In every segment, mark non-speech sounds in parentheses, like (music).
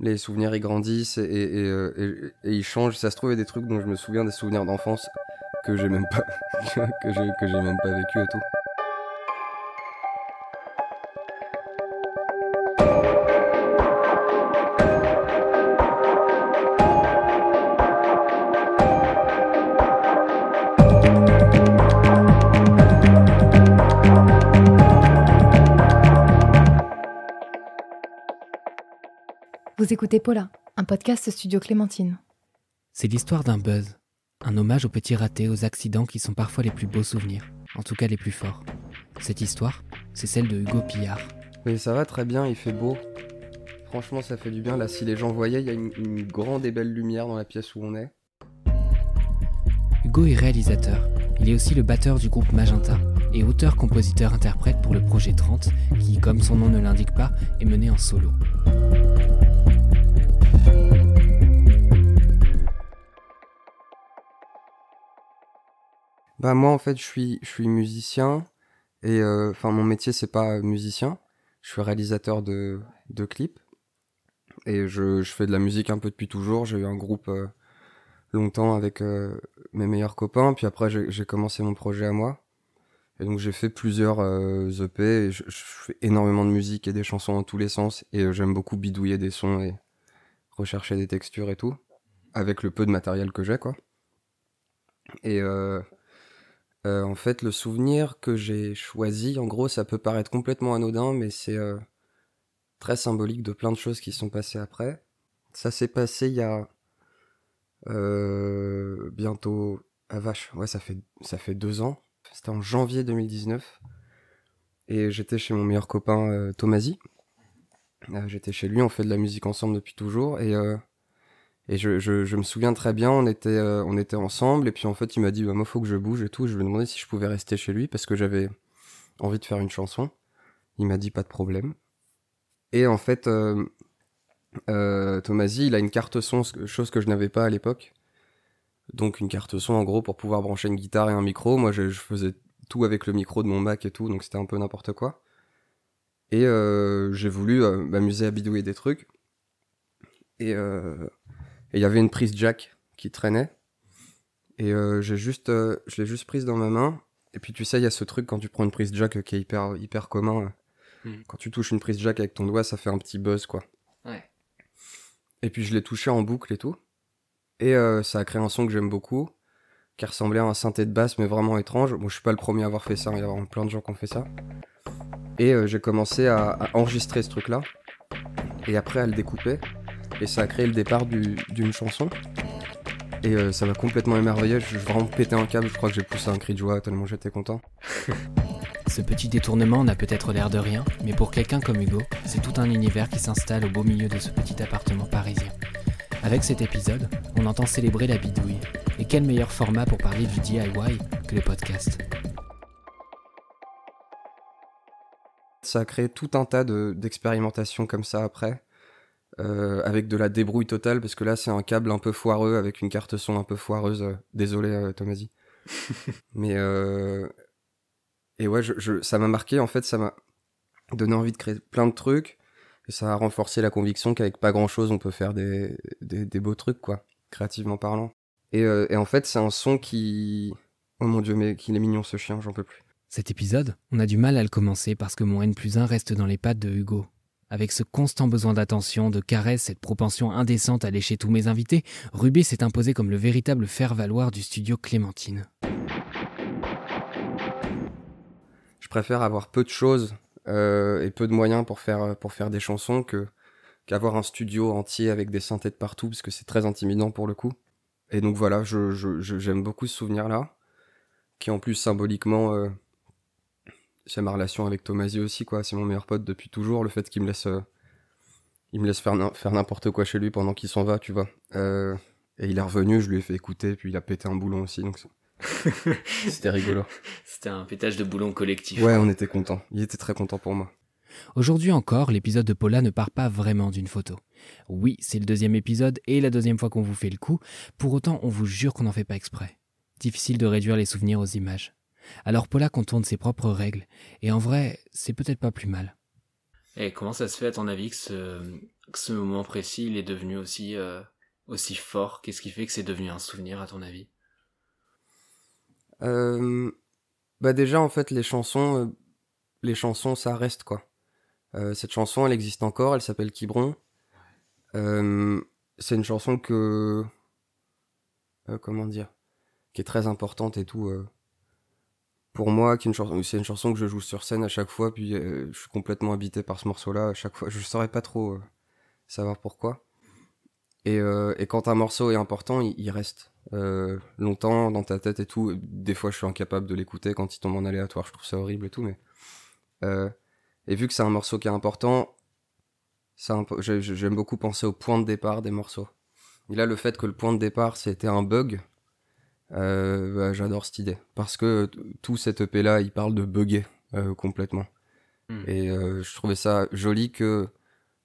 les souvenirs ils grandissent et, et, et, ils changent. Ça se trouve, il y a des trucs dont je me souviens, des souvenirs d'enfance que j'ai même pas, (laughs) que j'ai même pas vécu et tout. Vous écoutez Paula, un podcast Studio Clémentine. C'est l'histoire d'un buzz, un hommage aux petits ratés, aux accidents qui sont parfois les plus beaux souvenirs, en tout cas les plus forts. Cette histoire, c'est celle de Hugo Pillard. Oui, ça va très bien, il fait beau. Franchement, ça fait du bien. Là, si les gens voyaient, il y a une, une grande et belle lumière dans la pièce où on est. Hugo est réalisateur. Il est aussi le batteur du groupe Magenta et auteur-compositeur-interprète pour le projet 30, qui, comme son nom ne l'indique pas, est mené en solo. Bah moi en fait je suis je suis musicien et euh, enfin mon métier c'est pas musicien, je suis réalisateur de de clips et je, je fais de la musique un peu depuis toujours. J'ai eu un groupe euh, longtemps avec euh, mes meilleurs copains puis après j'ai commencé mon projet à moi et donc j'ai fait plusieurs euh, EP et je, je fais énormément de musique et des chansons dans tous les sens et euh, j'aime beaucoup bidouiller des sons et rechercher des textures et tout avec le peu de matériel que j'ai quoi. Et euh, euh, en fait, le souvenir que j'ai choisi, en gros, ça peut paraître complètement anodin, mais c'est euh, très symbolique de plein de choses qui sont passées après. Ça s'est passé il y a euh, bientôt... Ah vache, ouais, ça fait, ça fait deux ans. C'était en janvier 2019. Et j'étais chez mon meilleur copain Tomasi. J'étais chez lui, on fait de la musique ensemble depuis toujours. Et et je, je, je, me souviens très bien, on était, euh, on était ensemble, et puis en fait, il m'a dit, bah, moi, faut que je bouge et tout. Je lui ai demandé si je pouvais rester chez lui parce que j'avais envie de faire une chanson. Il m'a dit, pas de problème. Et en fait, euh, euh, il a une carte son, chose que je n'avais pas à l'époque. Donc, une carte son, en gros, pour pouvoir brancher une guitare et un micro. Moi, je, je faisais tout avec le micro de mon Mac et tout, donc c'était un peu n'importe quoi. Et euh, j'ai voulu euh, m'amuser à bidouiller des trucs. Et euh, et il y avait une prise jack qui traînait. Et euh, j'ai juste, euh, je l'ai juste prise dans ma main. Et puis tu sais, il y a ce truc quand tu prends une prise jack euh, qui est hyper, hyper commun. Mhm. Quand tu touches une prise jack avec ton doigt, ça fait un petit buzz, quoi. Ouais. Et puis je l'ai touché en boucle et tout. Et euh, ça a créé un son que j'aime beaucoup, qui ressemblait à un synthé de basse, mais vraiment étrange. Bon, je suis pas le premier à avoir fait ça, il y a vraiment plein de gens qui ont fait ça. Et j'ai commencé à, à enregistrer ce truc-là. Et après à le découper. Et ça a créé le départ du- d'une chanson. Et euh, ça m'a complètement émerveillé. Je vraiment pété un câble. Je crois que j'ai poussé un cri de joie tellement j'étais content. (laughs) Ce petit détournement n'a peut-être l'air de rien, mais pour quelqu'un comme Hugo, c'est tout un univers qui s'installe au beau milieu de ce petit appartement parisien. Avec cet épisode, on entend célébrer la bidouille. Et quel meilleur format pour parler du DIY que le podcast Ça a créé tout un tas de- d'expérimentations comme ça après. Euh, avec de la débrouille totale parce que là c'est un câble un peu foireux avec une carte son un peu foireuse. désolé euh, Tomasi. (laughs) Mais euh, et ouais, je, je- ça m'a marqué en fait, ça m'a donné envie de créer plein de trucs et ça a renforcé la conviction qu'avec pas grand chose on peut faire des, des, des beaux trucs quoi, créativement parlant. Et, euh, et en fait c'est un son qui, oh mon dieu mais qu'il est mignon ce chien, j'en peux plus. Cet épisode, on a du mal à le commencer parce que mon N plus 1 reste dans les pattes de Hugo. Avec ce constant besoin d'attention, de caresses, cette propension indécente à lécher tous mes invités, Ruby s'est imposé comme le véritable faire-valoir du studio Clémentine. je préfère avoir peu de choses euh, et peu de moyens pour faire pour faire des chansons que qu'avoir un studio entier avec des synthés de partout parce que c'est très intimidant pour le coup. Et donc voilà, j'aime beaucoup ce souvenir là, qui en plus symboliquement euh, c'est ma relation avec Tomasi aussi quoi. C'est mon meilleur pote depuis toujours. Le fait qu'il me laisse euh, il me laisse faire faire n'importe quoi chez lui pendant qu'il s'en va, tu vois. Euh, et il est revenu, je lui ai fait écouter, puis il a pété un boulon aussi, donc c'est- (laughs) c'était rigolo. C'était un pétage de boulon collectif. Ouais, on était content. Il était très content pour moi. Aujourd'hui encore, l'épisode de Paula ne part pas vraiment d'une photo. Oui, c'est le deuxième épisode et la deuxième fois qu'on vous fait le coup, pour autant on vous jure qu'on n'en fait pas exprès. Difficile de réduire les souvenirs aux images. Alors Paula contourne ses propres règles, et en vrai, c'est peut-être pas plus mal. Et comment ça se fait à ton avis que ce, que ce moment précis il est devenu aussi euh, aussi fort? Qu'est-ce qui fait que c'est devenu un souvenir à ton avis? Euh, bah déjà en fait les chansons, euh, les chansons ça reste quoi. Euh, cette chanson elle existe encore, elle s'appelle Quiberon. Euh, c'est une chanson que euh, comment dire, qui est très importante et tout. Pour moi, qui c'est une chanson que je joue sur scène à chaque fois, puis euh, je suis complètement habité par ce morceau-là à chaque fois. Je saurais pas trop euh, savoir pourquoi. Et, euh, et quand un morceau est important, il, reste longtemps dans ta tête et tout. Des fois, je suis incapable de l'écouter quand il tombe en aléatoire. Je trouve ça horrible et tout, mais et vu que c'est un morceau qui est important, j'aime beaucoup penser au point de départ des morceaux. Et là, le fait que le point de départ c'était un bug, euh, bah, j'adore cette idée parce que tout cet EP là, il parle de bugger euh, complètement. Hmm. Et euh, je trouvais ça joli que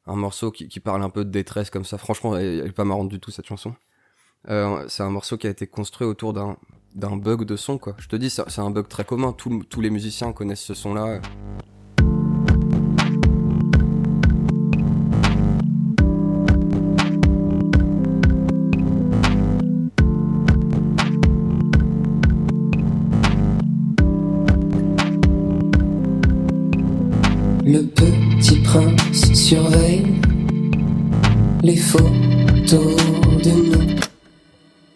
un morceau qui, qui parle un peu de détresse comme ça. Franchement, elle, elle est pas marrante du tout cette chanson. C'est un morceau qui a été construit autour d'un d'un bug de son quoi. Je te dis, c'est c'est un bug très commun. Tous- tous les musiciens connaissent ce son là. Surveille les photos de nous.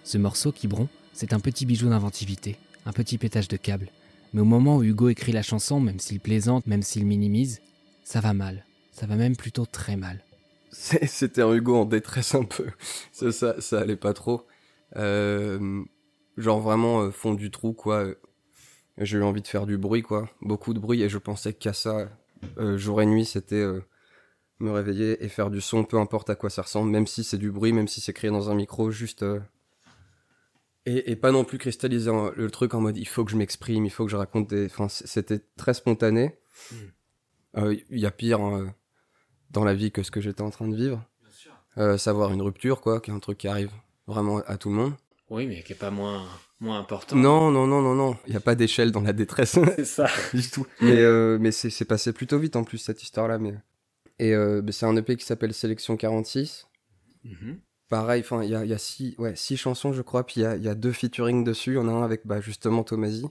Ce morceau, Quiberon, c'est un petit bijou d'inventivité, un petit pétage de câble. Mais au moment où Hugo écrit la chanson, même s'il plaisante, même s'il minimise, ça va mal. Ça va même plutôt très mal. C'était un Hugo en détresse un peu. ça, ça, ça allait pas trop. Euh, genre vraiment euh, fond du trou quoi. J'ai eu envie de faire du bruit quoi, beaucoup de bruit et je pensais qu'à ça euh, jour et nuit c'était euh, me réveiller et faire du son, peu importe à quoi ça ressemble, même si c'est du bruit, même si c'est crié dans un micro, juste euh, et, et pas non plus cristalliser en- le truc en mode il faut que je m'exprime, il faut que je raconte des. Enfin c'était très spontané. Euh, Il y a pire hein, dans la vie que ce que j'étais en train de vivre. Euh, savoir une rupture, quoi, qui est un truc qui arrive vraiment à tout le monde. Oui, mais qui est pas moins, moins important. Non, non, non, non, non, il n'y a pas d'échelle dans la détresse C'est ça. (laughs) du tout. Mais, euh, mais c'est c'est passé plutôt vite en plus cette histoire-là. Mais... Et euh, bah, c'est un EP qui s'appelle Sélection 46. Mhm. Pareil, enfin, il y a, y a six, ouais, six chansons, je crois, puis il y a, y a deux featuring dessus. Il y en a un avec bah, justement Tomasi.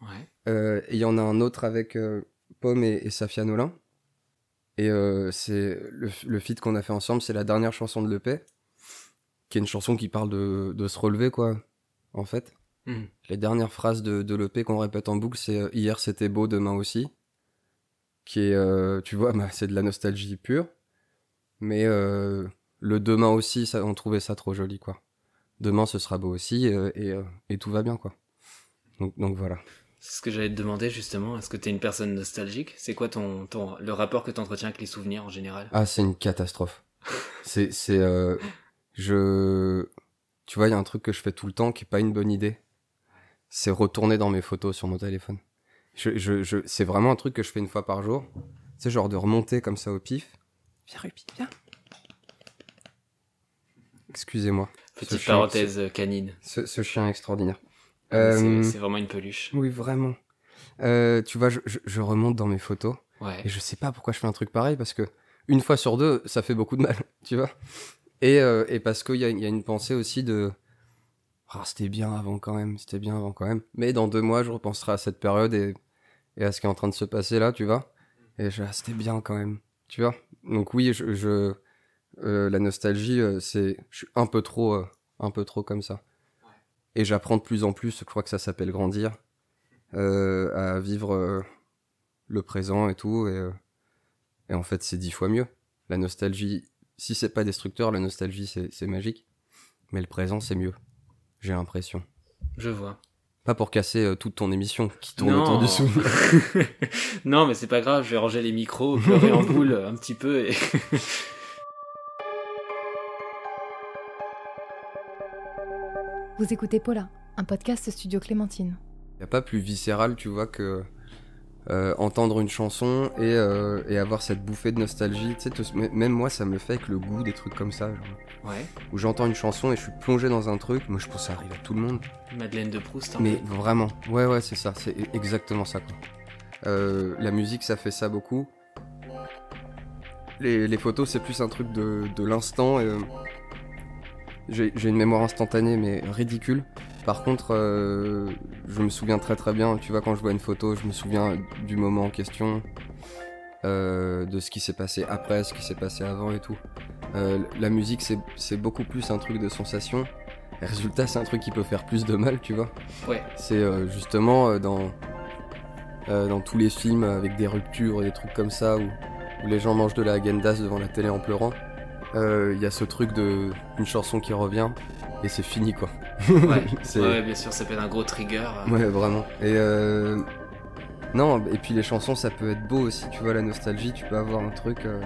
Ouais. Euh, et il y en a un autre avec euh, Pomme et, et Safia Nolin. Et c'est le, le feat qu'on a fait ensemble, c'est la dernière chanson de l'EP, qui est une chanson qui parle de, de se relever, quoi, en fait. Mhm. Les dernières phrases de, de l'EP qu'on répète en boucle, c'est Hier c'était beau, demain aussi. Qui est, euh, tu vois, (laughs) bah, c'est de la nostalgie pure. Mais euh, le demain aussi, ça, on trouvait ça trop joli, quoi. Demain ce sera beau aussi, euh, et, euh, et tout va bien, quoi. Donc, donc voilà. C'est ce que j'allais te demander justement. Est-ce que t'es une personne nostalgique? C'est quoi ton, ton, le rapport que t'entretiens avec les souvenirs en général? Ah, c'est une catastrophe. (laughs) c'est, c'est, euh, je, tu vois, il y a un truc que je fais tout le temps qui est pas une bonne idée. C'est retourner dans mes photos sur mon téléphone. Je, je, je, c'est vraiment un truc que je fais une fois par jour. C'est genre de remonter comme ça au pif. Viens, Ruby, viens. Excusez-moi. Petite Ce chien- parenthèse euh, canine. Ce, ce chien extraordinaire. C'est- Euh, C'est vraiment une peluche. oui, vraiment. Euh, tu vois, je, je, je remonte dans mes photos. Ouais. Et je sais pas pourquoi je fais un truc pareil, parce que une fois sur deux, ça fait beaucoup de mal, (laughs) tu vois. Et, euh, et parce qu'il y y a une pensée aussi de. Ah, c'était bien avant quand même, c'était bien avant quand même. Mais dans deux mois, je repenserai à cette période et, et à ce qui est en train de se passer là, tu vois. Et je, ah, c'était bien quand même, tu vois? Donc oui, je, je euh, la nostalgie, euh, c'est, je suis un peu trop, euh, un peu trop comme ça. Et j'apprends de plus en plus, je crois que ça s'appelle grandir, à vivre le présent et tout. Et, et en fait, c'est dix fois mieux. La nostalgie, si c'est pas destructeur, la nostalgie, c'est c'est magique. Mais le présent, c'est mieux. J'ai l'impression. Je vois. Pas pour casser euh, toute ton émission qui tourne Non. autour du sou. (laughs) non, mais c'est pas grave, je vais ranger les micros, pleurer en boule (laughs) un petit peu et. (laughs) Vous écoutez Paula, un podcast Studio Clémentine. Y a pas plus viscéral, tu vois, que euh, entendre une chanson et, euh, et avoir cette bouffée de nostalgie. Tu sais, même moi, ça me fait avec le goût des trucs comme ça. genre, Ouais. où j'entends une chanson et je suis plongé dans un truc. Moi, je pense que ça arrive à tout le monde. Madeleine de Proust. hein. Mais vraiment, ouais, ouais, c'est ça, c'est exactement ça, quoi. Euh, la musique, ça fait ça beaucoup. les, les photos, c'est plus un truc de, de l'instant. J'ai une mémoire instantanée, mais ridicule. Par contre, euh, je me souviens très très bien. Tu vois, quand je vois une photo, je me souviens du moment en question, euh, de ce qui s'est passé après, ce qui s'est passé avant et tout. Euh, la musique, c'est c'est beaucoup plus un truc de sensation. Résultat, c'est un truc qui peut faire plus de mal, tu vois. Ouais. C'est euh, justement euh, dans, euh, dans tous les films avec des ruptures et des trucs comme ça où, où les gens mangent de la Agendas devant la télé en pleurant. Euh, Il y a ce truc de une chanson qui revient et c'est fini quoi. Ouais, (laughs) ouais, bien sûr, ça peut être un gros trigger. euh. Ouais, vraiment. Et euh... non, et puis les chansons, ça peut être beau aussi. Tu vois, la nostalgie, tu peux avoir un truc, euh,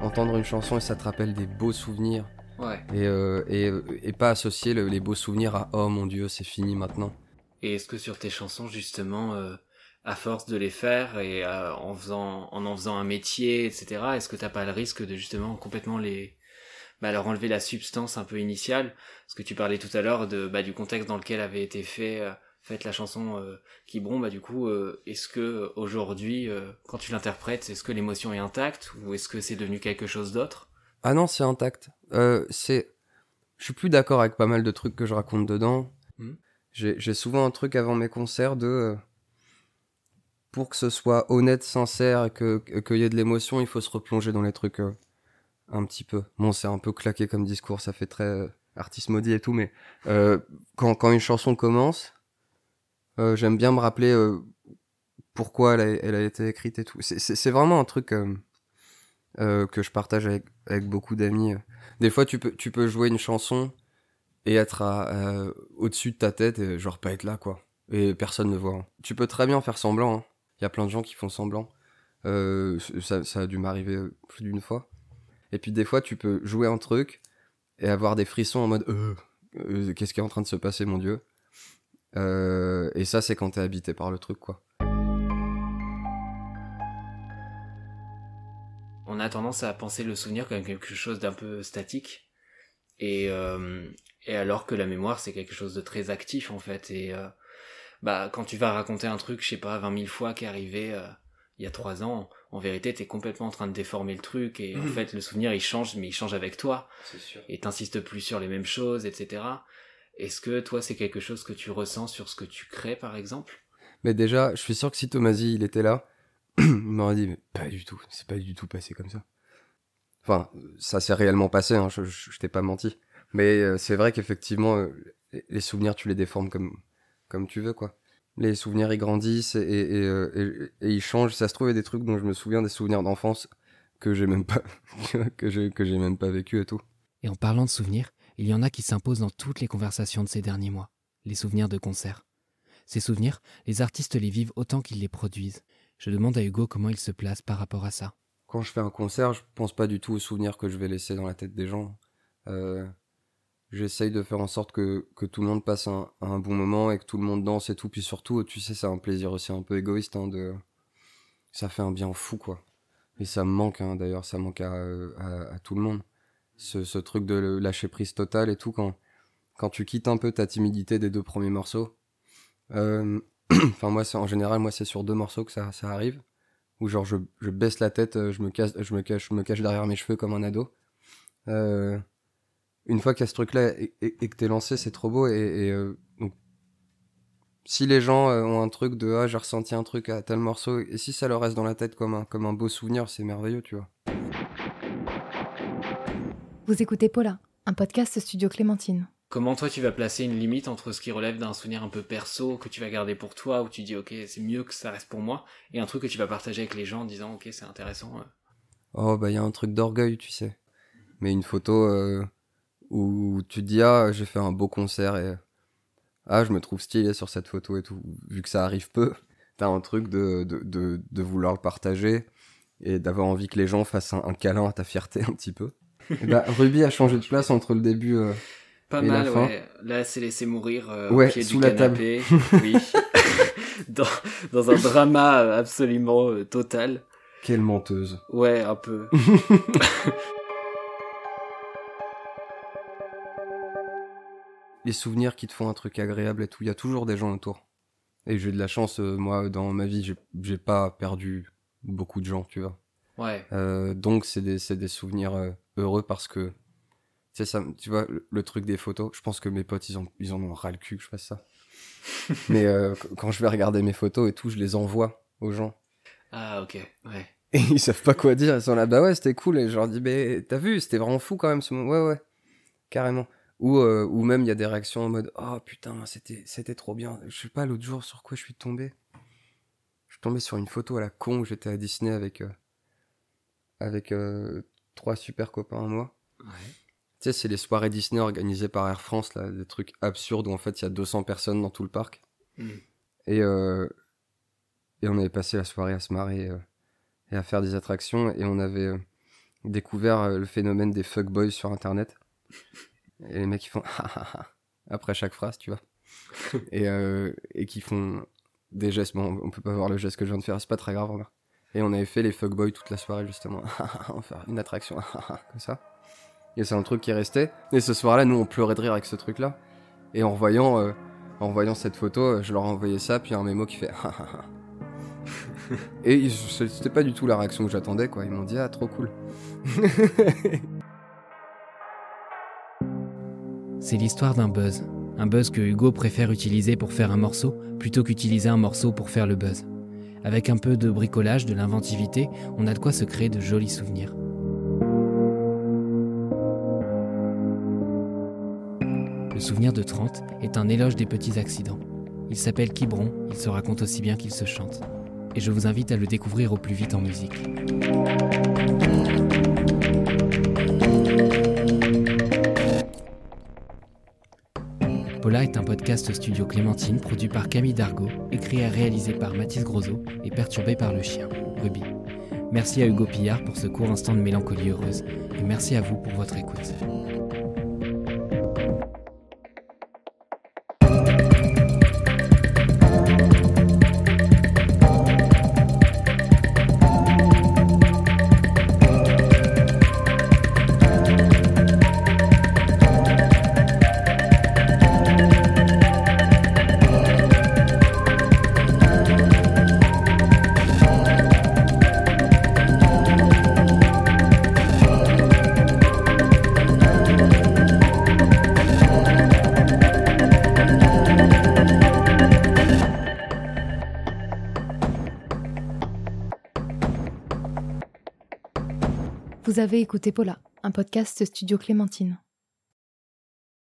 entendre une chanson et ça te rappelle des beaux souvenirs Ouais. et euh, et, et pas associer le- les beaux souvenirs à oh mon dieu, c'est fini maintenant. Et est-ce que sur tes chansons, justement, euh, à force de les faire et euh, en faisant, en en faisant un métier, etc., est-ce que t'as pas le risque de justement complètement les, bah, leur enlever la substance un peu initiale? Parce que tu parlais tout à l'heure de, bah, du contexte dans lequel avait été fait, euh, faite la chanson euh, qui bronze, bah, du coup, euh, est-ce que euh, aujourd'hui, euh, quand tu l'interprètes, est-ce que l'émotion est intacte ou est-ce que c'est devenu quelque chose d'autre? Ah non, c'est intact. Euh, c'est, je suis plus d'accord avec pas mal de trucs que je raconte dedans. Mhm. J'ai souvent un truc avant mes concerts de, euh, pour que ce soit honnête, sincère, et que qu'il y ait de l'émotion, il faut se replonger dans les trucs euh, un petit peu. Bon, c'est un peu claqué comme discours, ça fait très euh, artiste maudit et tout, mais euh, quand quand une chanson commence, euh, j'aime bien me rappeler euh, pourquoi elle a, elle a été écrite et tout. C'est- vraiment un truc. euh, que je partage avec, avec beaucoup d'amis. Des fois, tu peux, tu peux jouer une chanson et être au-dessus de ta tête et genre pas être là, quoi. Et personne ne voit. hein. Tu peux très bien faire semblant. hein. Il y a plein de gens qui font semblant. Euh, ça, a dû m'arriver euh, plus d'une fois. Et puis des fois, tu peux jouer un truc et avoir des frissons en mode euh, qu'est-ce qui est en train de se passer, mon dieu? Et ça, c'est quand t'es habité par le truc, quoi. on a tendance à penser le souvenir comme quelque chose d'un peu statique et et alors que la mémoire c'est quelque chose de très actif en fait et bah quand tu vas raconter un truc je sais pas 20 000 fois qui est arrivé euh, il y a trois ans en vérité t'es complètement en train de déformer le truc et en Mhm. fait le souvenir il change mais il change avec toi C'est sûr. et t'insistes plus sur les mêmes choses etc est-ce que toi c'est quelque chose que tu ressens sur ce que tu crées par exemple? Mais déjà, je suis sûr que si Tomasi il était là, (clears throat) il m'aurait dit mais pas du tout, c'est pas du tout passé comme ça. Enfin, ça s'est réellement passé, hein, je, je, je t'ai pas menti. Mais euh, c'est vrai qu'effectivement, euh, les- les souvenirs tu les déformes comme comme tu veux quoi. Les souvenirs ils grandissent et, et, et, euh, et- et ils changent. Ça se trouve il y a des trucs dont je me souviens, des souvenirs d'enfance que j'ai même pas (laughs) que j'ai que j'ai même pas vécu et tout. Et en parlant de souvenirs, il y en a qui s'imposent dans toutes les conversations de ces derniers mois, les souvenirs de concert. Ces souvenirs, les artistes les vivent autant qu'ils les produisent. Je demande à Hugo comment il se place par rapport à ça. quand je fais un concert, je pense pas du tout aux souvenirs que je vais laisser dans la tête des gens. Euh, J'essaye de faire en sorte que, que tout le monde passe un, un bon moment et que tout le monde danse et tout. Puis surtout, tu sais, c'est un plaisir aussi un peu égoïste. Hein, de... Ça fait un bien fou, quoi. Et ça me manque, hein, d'ailleurs, ça manque à, à, à tout le monde. Ce, ce truc de lâcher prise totale et tout, quand, quand tu quittes un peu ta timidité des deux premiers morceaux. Euh, (clears throat) Enfin, moi, en général, moi, c'est sur deux morceaux que ça, ça arrive où genre je, je baisse la tête, je me cache, je me cache, je me cache derrière mes cheveux comme un ado. Euh, une fois qu'il y a ce truc-là et, et- et que t'es lancé, c'est trop beau. Et, et, euh, donc, si les gens euh, ont un truc de ah j'ai ressenti un truc à tel morceau, et si ça leur reste dans la tête comme un comme un beau souvenir, c'est merveilleux, tu vois. Vous écoutez Paula, un podcast Studio Clémentine. Comment toi tu vas placer une limite entre ce qui relève d'un souvenir un peu perso que tu vas garder pour toi, où tu dis ok c'est mieux que ça reste pour moi, et un truc que tu vas partager avec les gens en disant ok c'est intéressant. euh. Oh bah il y a un truc d'orgueil, tu sais. Mais une photo euh, où tu te dis ah j'ai fait un beau concert et ah je me trouve stylé sur cette photo et tout. Vu que ça arrive peu, (laughs) t'as un truc de, de, de, de vouloir le partager et d'avoir envie que les gens fassent un, un câlin à ta fierté un petit peu. Bah, (laughs) Ruby a changé de place entre le début. euh, Pas Et la mal, fin ouais. Là, c'est laissé mourir euh, Ouais, au pied sous du la canapé. (laughs) oui. dans, dans un drama euh, absolument euh, total. Quelle menteuse. Ouais, un peu. Les souvenirs qui te font un truc agréable et tout, il y a toujours des gens autour. Et j'ai de la chance, euh, moi, dans ma vie, j'ai- pas perdu beaucoup de gens, tu vois. Ouais. Euh, donc c'est des, c'est des souvenirs euh, heureux parce que c'est ça, tu vois, le, le truc des photos, je pense que mes potes, ils, ont, ils en ont ras le cul que je fasse ça. (laughs) Mais euh, qu- quand je vais regarder mes photos et tout, je les envoie aux gens. Ah, ok. Ouais. (laughs) Et ils savent pas quoi dire, ils sont là, bah ouais, c'était cool. Et je leur dis, mais t'as vu, c'était vraiment fou quand même ce moment. Ouais, ouais, carrément. Ou, euh, ou même il y a des réactions en mode, oh putain, c'était, c'était trop bien. Je sais pas, l'autre jour, sur quoi je suis tombé? Je suis tombé sur une photo à la con où j'étais à Disney avec, euh, avec euh, trois super copains à moi. Ouais. Tu sais, c'est les soirées Disney organisées par Air France, là, des trucs absurdes où en fait il y a 200 personnes dans tout le parc. Mm. Et, et on avait passé la soirée à se marrer et à faire des attractions et on avait découvert le phénomène des fuckboys sur internet. (laughs) Et les mecs qui font (laughs) après chaque phrase, tu vois. (laughs) et, euh, et qui font des gestes. Bon, on peut pas voir le geste que je viens de faire, c'est pas très grave. Et on avait fait les fuckboys toute la soirée justement. (laughs) on va faire une attraction comme ça. Et c'est un truc qui restait. Et ce soir-là, nous, on pleurait de rire avec ce truc-là. Et en voyant, euh, en voyant cette photo, euh, je leur ai envoyé ça, puis un mémo qui fait Et ils- c'était pas du tout la réaction que j'attendais, quoi. Ils m'ont dit, ah, trop cool. C'est l'histoire d'un buzz. Un buzz que Hugo préfère utiliser pour faire un morceau plutôt qu'utiliser un morceau pour faire le buzz. Avec un peu de bricolage, de l'inventivité, on a de quoi se créer de jolis souvenirs. Le souvenir de 30 est un éloge des petits accidents. Il s'appelle Quiberon, il se raconte aussi bien qu'il se chante. Et je vous invite à le découvrir au plus vite en musique. Est un podcast studio Clémentine produit par Camille Dargaud, écrit et réalisé par Mathis Grosso et perturbé par le chien, Ruby. Merci à Hugo Pillard pour ce court instant de mélancolie heureuse et merci à vous pour votre écoute. Vous avez écouté Paula, un podcast Studio Clémentine.